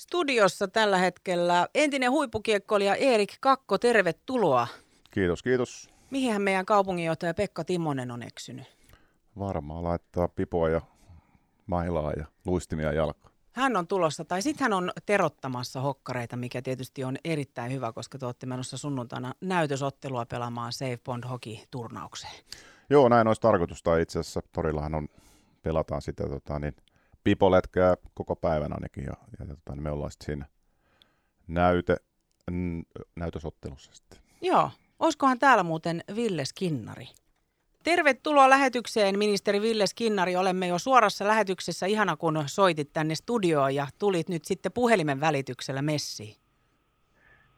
Studiossa tällä hetkellä entinen huippukiekkoilija Erik Kakko, tervetuloa. Kiitos, kiitos. Mihinhän meidän kaupunginjohtaja Pekka Timonen on eksynyt? Varmaan laittaa pipoa ja mailaa ja luistimia jalkaan. Hän on tulossa, tai sitten hän on terottamassa hokkareita, mikä tietysti on erittäin hyvä, koska te olette menossa sunnuntaina näytösottelua pelaamaan Save Bond Hockey-turnaukseen. Joo, näin olisi tarkoitus. Tai itse asiassa torillahan on, pelataan sitä tota, niin, pipoletkää koko päivän ainakin. Ja, ja tota, niin me ollaan sitten siinä näyte, n, näytösottelussa sitten. Joo. Olisikohan täällä muuten Ville Skinnari? Tervetuloa lähetykseen, ministeri Ville Skinnari. Olemme jo suorassa lähetyksessä. Ihana, kun soitit tänne studioon ja tulit nyt sitten puhelimen välityksellä messiin.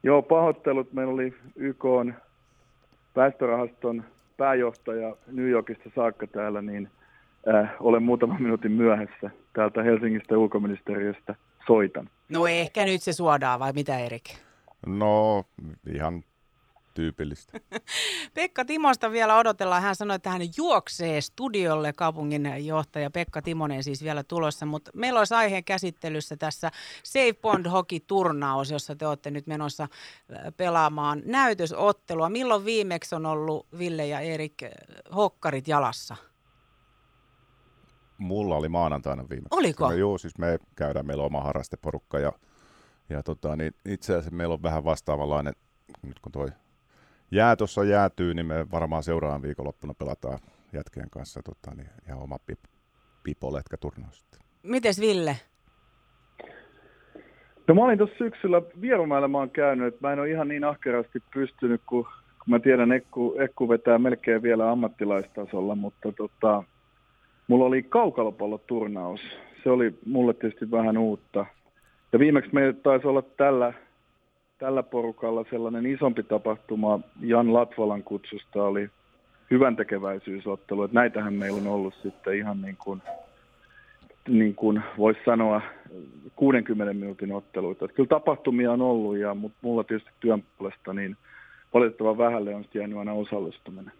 Joo, pahoittelut. Meillä oli YK väestörahaston pääjohtaja New Yorkista saakka täällä, niin äh, olen muutaman minuutin myöhässä täältä Helsingistä ulkoministeriöstä soitan. No ehkä nyt se suodaan, vai mitä Erik? No, ihan tyypillistä. Pekka Timosta vielä odotellaan. Hän sanoi, että hän juoksee studiolle kaupunginjohtaja Pekka Timonen siis vielä tulossa, mutta meillä olisi aiheen käsittelyssä tässä Safe Bond Hockey-turnaus, jossa te olette nyt menossa pelaamaan näytösottelua. Milloin viimeksi on ollut Ville ja Erik hokkarit jalassa? Mulla oli maanantaina viimeksi. Oliko? Me, joo, siis me käydään, meillä on oma harrasteporukka ja, ja tota, niin itse asiassa meillä on vähän vastaavanlainen, nyt kun toi jää tuossa jäätyy, niin me varmaan seuraavan viikonloppuna pelataan jätkien kanssa tota, niin ihan oma pip, pipoletka-turnaus. Mites Ville? No mä olin tuossa syksyllä Vierumäellä mä oon käynyt, että mä en ole ihan niin ahkerasti pystynyt, kun, kun mä tiedän, Ekku, Ekku vetää melkein vielä ammattilaistasolla, mutta tota, mulla oli kaukalopalloturnaus. Se oli mulle tietysti vähän uutta. Ja viimeksi meillä taisi olla tällä tällä porukalla sellainen isompi tapahtuma Jan Latvalan kutsusta oli hyvän tekeväisyysottelu. Että näitähän meillä on ollut sitten ihan niin kuin, niin kuin voisi sanoa 60 minuutin otteluita. Että kyllä tapahtumia on ollut, ja, mutta mulla tietysti työn puolesta niin valitettavan vähälle on jäänyt aina osallistuminen.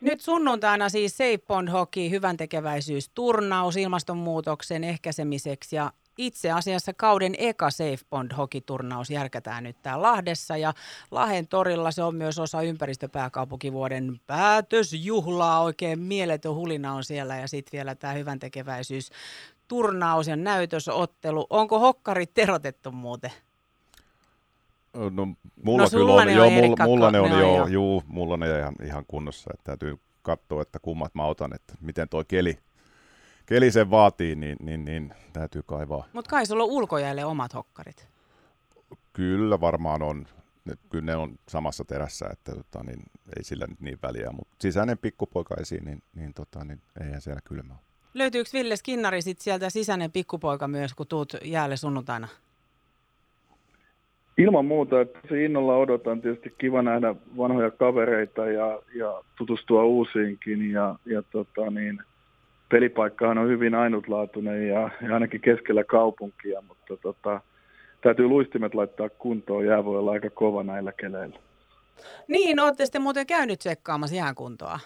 Nyt sunnuntaina siis Safe Bond Hockey, hyvän tekeväisyysturnaus ilmastonmuutoksen ehkäisemiseksi ja itse asiassa kauden eka Safe Bond Hockey-turnaus järkätään nyt täällä Lahdessa ja Lahden torilla se on myös osa ympäristöpääkaupunkivuoden päätösjuhlaa. Oikein mieletön hulina on siellä ja sitten vielä tämä hyvän tekeväisyys turnaus ja näytösottelu. Onko hokkarit terotettu muuten? No, mulla No, kyllä on, joo, on, mulla, mulla ne on, ne on joo, jo. juu, mulla ne ihan, ihan kunnossa, että täytyy katsoa, että kummat mä otan, että miten toi keli, keli sen vaatii, niin, niin, niin täytyy kaivaa. Mutta kai sulla on ulkojäälle omat hokkarit. Kyllä varmaan on, ne, kyllä ne on samassa terässä, että tota, niin, ei sillä nyt niin väliä, mutta sisäinen pikkupoika esiin, niin, niin, tota, niin eihän siellä kylmä ole. Löytyykö Ville Skinnari sit sieltä sisäinen pikkupoika myös, kun tuut jäälle sunnuntaina? Ilman muuta, että se innolla odotan tietysti kiva nähdä vanhoja kavereita ja, ja tutustua uusiinkin ja, ja tota niin, pelipaikkahan on hyvin ainutlaatuinen ja, ja ainakin keskellä kaupunkia, mutta tota, täytyy luistimet laittaa kuntoon, jää voi olla aika kova näillä keleillä. Niin, ootte sitten muuten käynyt tsekkaamassa jäänkuntoa.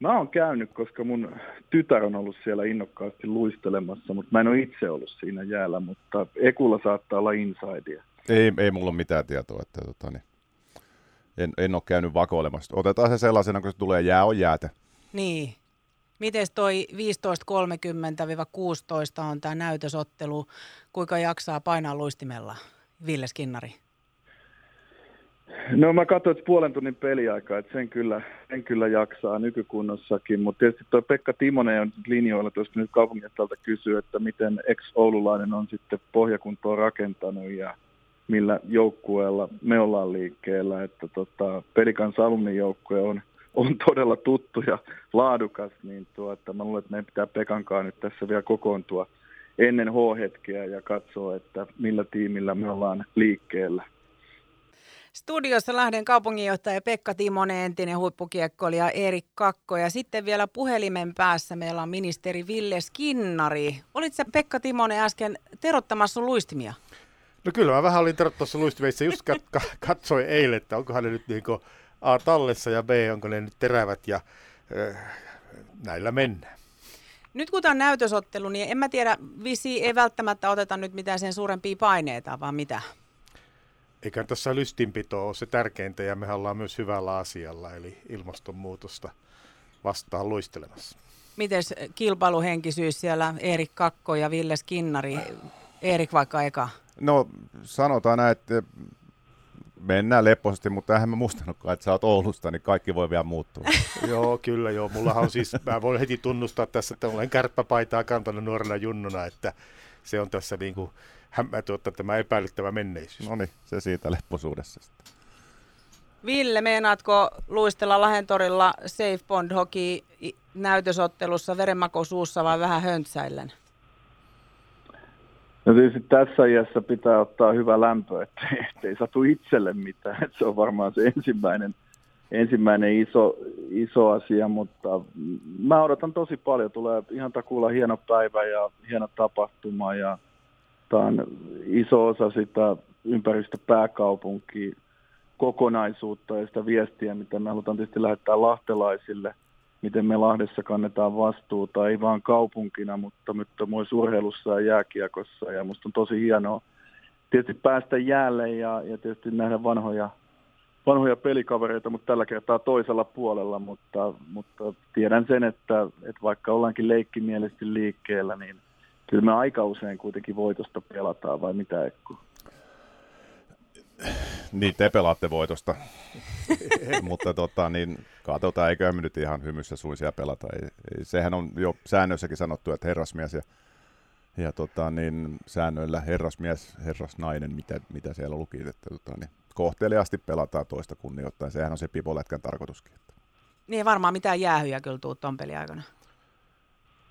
Mä oon käynyt, koska mun tytär on ollut siellä innokkaasti luistelemassa, mutta mä en ole itse ollut siinä jäällä, mutta Ekulla saattaa olla insidea. Ei, ei mulla ole mitään tietoa, että tota, niin, en, en ole käynyt vakoilemassa. Otetaan se sellaisena, kun se tulee jää on jäätä. Niin. Mites toi 15.30-16 on tämä näytösottelu, kuinka jaksaa painaa luistimella, Ville Skinnari? No mä katsoin, että puolen tunnin peliaikaa, että sen kyllä, sen kyllä jaksaa nykykunnossakin, mutta tietysti tuo Pekka Timonen on linjoilla, tuosta nyt kaupungistalta kysyy, että miten ex-oululainen on sitten pohjakuntoa rakentanut ja millä joukkueella me ollaan liikkeellä, että tota, Pelikans joukkue on, on todella tuttu ja laadukas, niin että mä luulen, että meidän pitää Pekankaan nyt tässä vielä kokoontua ennen H-hetkeä ja katsoa, että millä tiimillä me ollaan liikkeellä. Studiossa Lahden kaupunginjohtaja Pekka Timonen, entinen huippukiekkoilija Erik Kakko ja sitten vielä puhelimen päässä meillä on ministeri Ville Skinnari. Olit sä Pekka Timonen äsken terottamassa luistimia? No kyllä mä vähän olin terottamassa luistimeissä, just kat- ka- katsoin eilen, että onkohan ne nyt niin A tallessa ja B onko ne nyt terävät ja äh, näillä mennään. Nyt kun tämä on näytösottelu, niin en mä tiedä, visi ei välttämättä oteta nyt mitään sen suurempia paineita, vaan mitä? Eikä tässä lystinpito ole se tärkeintä ja me ollaan myös hyvällä asialla, eli ilmastonmuutosta vastaan luistelemassa. Miten kilpailuhenkisyys siellä, Erik Kakko ja Ville Skinnari, Erik vaikka eka? No sanotaan näin, että mennään lepposasti, mutta eihän mä muistanutkaan, että sä oot Oulusta, niin kaikki voi vielä muuttua. joo, kyllä joo. Mullahan on siis, mä voin heti tunnustaa tässä, että olen kärppäpaitaa kantanut nuorena junnuna, että se on tässä niin kuin hämmä, tuota, tämä epäilyttävä menneisyys. No niin, se siitä lepposuudessa sitten. Ville, meinaatko luistella Lahentorilla Safe Bond Hockey näytösottelussa verenmako suussa vai vähän höntsäillen? No tietysti tässä iässä pitää ottaa hyvä lämpö, ettei, ettei satu itselle mitään. Että se on varmaan se ensimmäinen, ensimmäinen iso, iso asia, mutta mä odotan tosi paljon. Tulee ihan takuulla hieno päivä ja hieno tapahtuma ja on iso osa sitä ympäristöpääkaupunkia kokonaisuutta ja sitä viestiä, mitä me halutaan tietysti lähettää lahtelaisille – miten me Lahdessa kannetaan vastuuta, ei vaan kaupunkina, mutta, mutta myös urheilussa ja jääkiekossa. Ja musta on tosi hienoa tietysti päästä jäälle ja, ja tietysti nähdä vanhoja, vanhoja pelikavereita, mutta tällä kertaa toisella puolella. Mutta, mutta tiedän sen, että, että vaikka ollaankin leikkimielisesti liikkeellä, niin kyllä me aika usein kuitenkin voitosta pelataan, vai mitä Ekku? Niin, te pelaatte voitosta, mutta tota, niin, katsotaan, eikö me nyt ihan hymyssä suisia pelata. Ei, ei, sehän on jo säännöissäkin sanottu, että herrasmies ja, ja tota, niin, säännöillä herrasmies, herrasnainen, mitä, mitä siellä luki, että tota, niin, kohteliaasti pelataan toista kunnioittain. Sehän on se pipolätkän tarkoituskin. Niin varmaan mitään jäähyjä kyllä tuu ton peliaikana.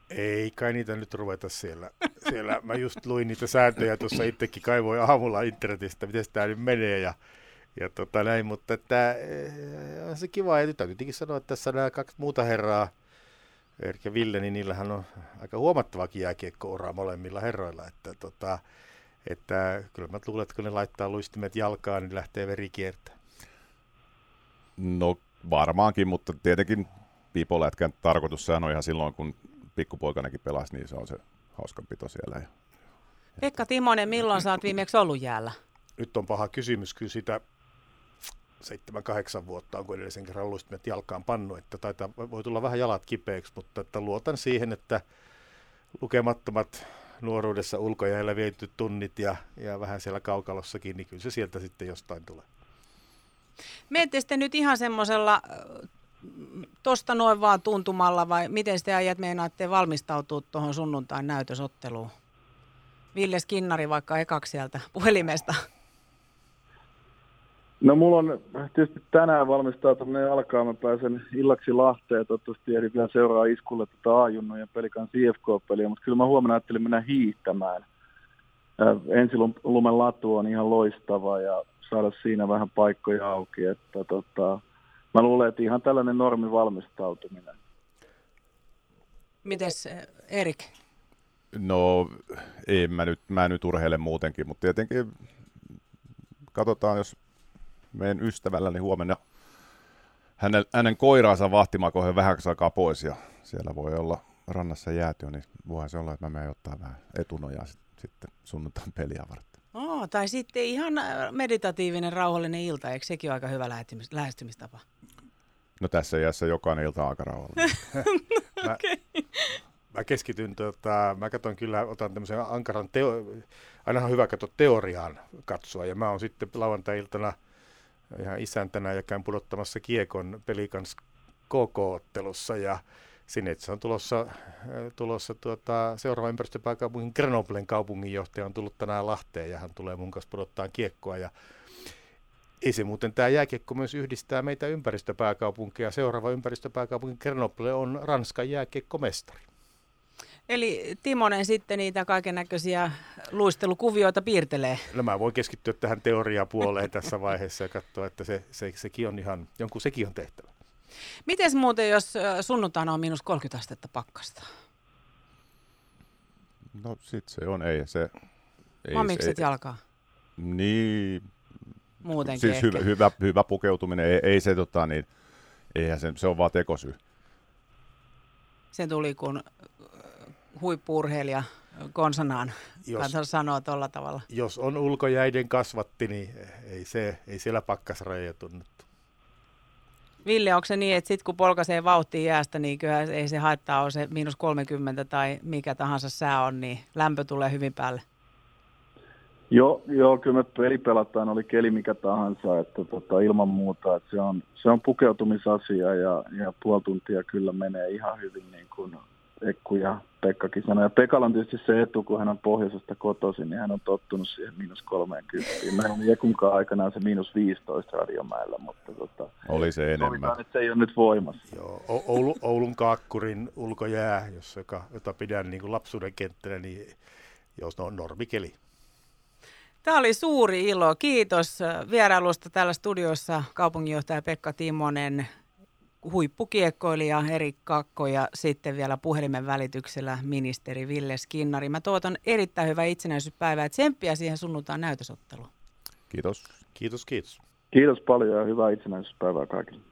Ei kai niitä nyt ruveta siellä. siellä. Mä just luin niitä sääntöjä tuossa itsekin kaivoin aamulla internetistä, miten tämä nyt menee ja, ja tota näin, mutta että, on se kiva. Ja nyt täytyy tietenkin sanoa, että tässä nämä kaksi muuta herraa, Erik ja Ville, niin niillähän on aika huomattavakin jääkiekko molemmilla herroilla. Että, tota, että kyllä mä luulen, että kun ne laittaa luistimet jalkaan, niin lähtee veri kiertää. No varmaankin, mutta tietenkin pipolätkän tarkoitus on ihan silloin, kun pikkupoikanakin pelasi, niin se on se hauskanpito siellä. Pekka Timonen, milloin sä oot viimeksi ollut jäällä? Nyt on paha kysymys, kyllä sitä 7-8 vuotta on, kun edellisen kerran luistimet jalkaan pannu, että taitaa, voi tulla vähän jalat kipeäksi, mutta että luotan siihen, että lukemattomat nuoruudessa ulkojäällä viety tunnit ja, ja vähän siellä kaukalossakin, niin kyllä se sieltä sitten jostain tulee. Miettii sitten nyt ihan semmoisella tuosta noin vaan tuntumalla vai miten te ajat meinaatte valmistautua tuohon sunnuntain näytösotteluun? Ville Skinnari vaikka ekaksi sieltä puhelimesta. No mulla on tietysti tänään valmistautuminen alkaa. Mä pääsen illaksi Lahteen. Toivottavasti ehdin vielä seuraa iskulle tätä A-junnojen pelikan CFK-peliä, mutta kyllä mä huomenna ajattelin mennä hiihtämään. Ensilumen latu on ihan loistava ja saada siinä vähän paikkoja auki. Että tota, Mä luulen, että ihan tällainen normi valmistautuminen. Mites Erik? No, ei mä nyt, mä nyt urheile muutenkin, mutta tietenkin katsotaan, jos meidän ystävälläni huomenna hänen, hänen koiraansa vahtimaan, kun vähän aikaa pois ja siellä voi olla rannassa jäätyä, niin voihan se olla, että mä menen ottaa vähän etunojaa sitten sunnuntain peliä varten. Oh, tai sitten ihan meditatiivinen, rauhallinen ilta, eikö sekin ole aika hyvä lähestymistapa? No tässä iässä jokainen ilta aika rauhallinen. mä, mä keskityn, tota, mä katson kyllä, otan tämmöisen ankaran, teo, ainahan hyvä katsoa teoriaan katsoa, ja mä oon sitten lauantai-iltana ihan isäntänä ja käyn pudottamassa kiekon pelikans KK-ottelussa, ja sinne se on tulossa, tulossa tuota, seuraava ympäristöpääkaupungin Grenoblen kaupunginjohtaja on tullut tänään Lahteen ja hän tulee mun kanssa pudottaa kiekkoa ja ei se muuten tämä jääkiekko myös yhdistää meitä ympäristöpääkaupunkia. Seuraava ympäristöpääkaupunki Grenoble on Ranskan jääkiekkomestari. Eli Timonen sitten niitä kaiken näköisiä luistelukuvioita piirtelee. No mä voin keskittyä tähän teoriapuoleen tässä vaiheessa ja katsoa, että se, se, sekin on ihan, jonkun sekin on tehtävä. Miten muuten, jos sunnuntaina on miinus 30 astetta pakkasta? No sit se on, ei se... Ei, Mamikset se, jalkaa? Niin, muutenkin Siis hyvä, hyvä, hyvä pukeutuminen, ei, ei se tota niin, eihän se, se on vaan tekosyy. Se tuli, kun huippuurheilija konsanaan, Jos- sanoa tuolla tavalla. Jos on ulkojäiden kasvatti, niin ei, se, ei siellä pakkasrajoja tunnettu. Ville, onko se niin, että sitten kun polkaisee vauhtiin jäästä, niin kyllä ei se haittaa ole se miinus 30 tai mikä tahansa sää on, niin lämpö tulee hyvin päälle. Joo, joo, kyllä me peli pelataan, oli keli mikä tahansa, että tota, ilman muuta, että se on, se on pukeutumisasia ja, ja puoli tuntia kyllä menee ihan hyvin niin kuin Ekku ja Pekkakin sanoi. Ja Pekalla on tietysti se etu, kun hän on pohjoisesta kotoisin, niin hän on tottunut siihen miinus 30. Meillä oli Ekunkaan aikanaan se miinus 15 radiomäellä, mutta tota, Oli se enemmän. sovitaan, että se ei ole nyt voimassa. Joo, O- Oulu, Oulun kaakkurin ulkojää, jos, joka, jota pidän niin kuin lapsuuden kenttänä, niin jos on normikeli. Tämä oli suuri ilo. Kiitos vierailusta täällä studiossa kaupunginjohtaja Pekka Timonen, huippukiekkoilija Erik Kakko ja sitten vielä puhelimen välityksellä ministeri Ville Skinnari. Mä toivotan erittäin hyvää itsenäisyyspäivää ja tsemppiä siihen sunnuntaan näytösotteluun. Kiitos. Kiitos, kiitos. Kiitos paljon ja hyvää itsenäisyyspäivää kaikille.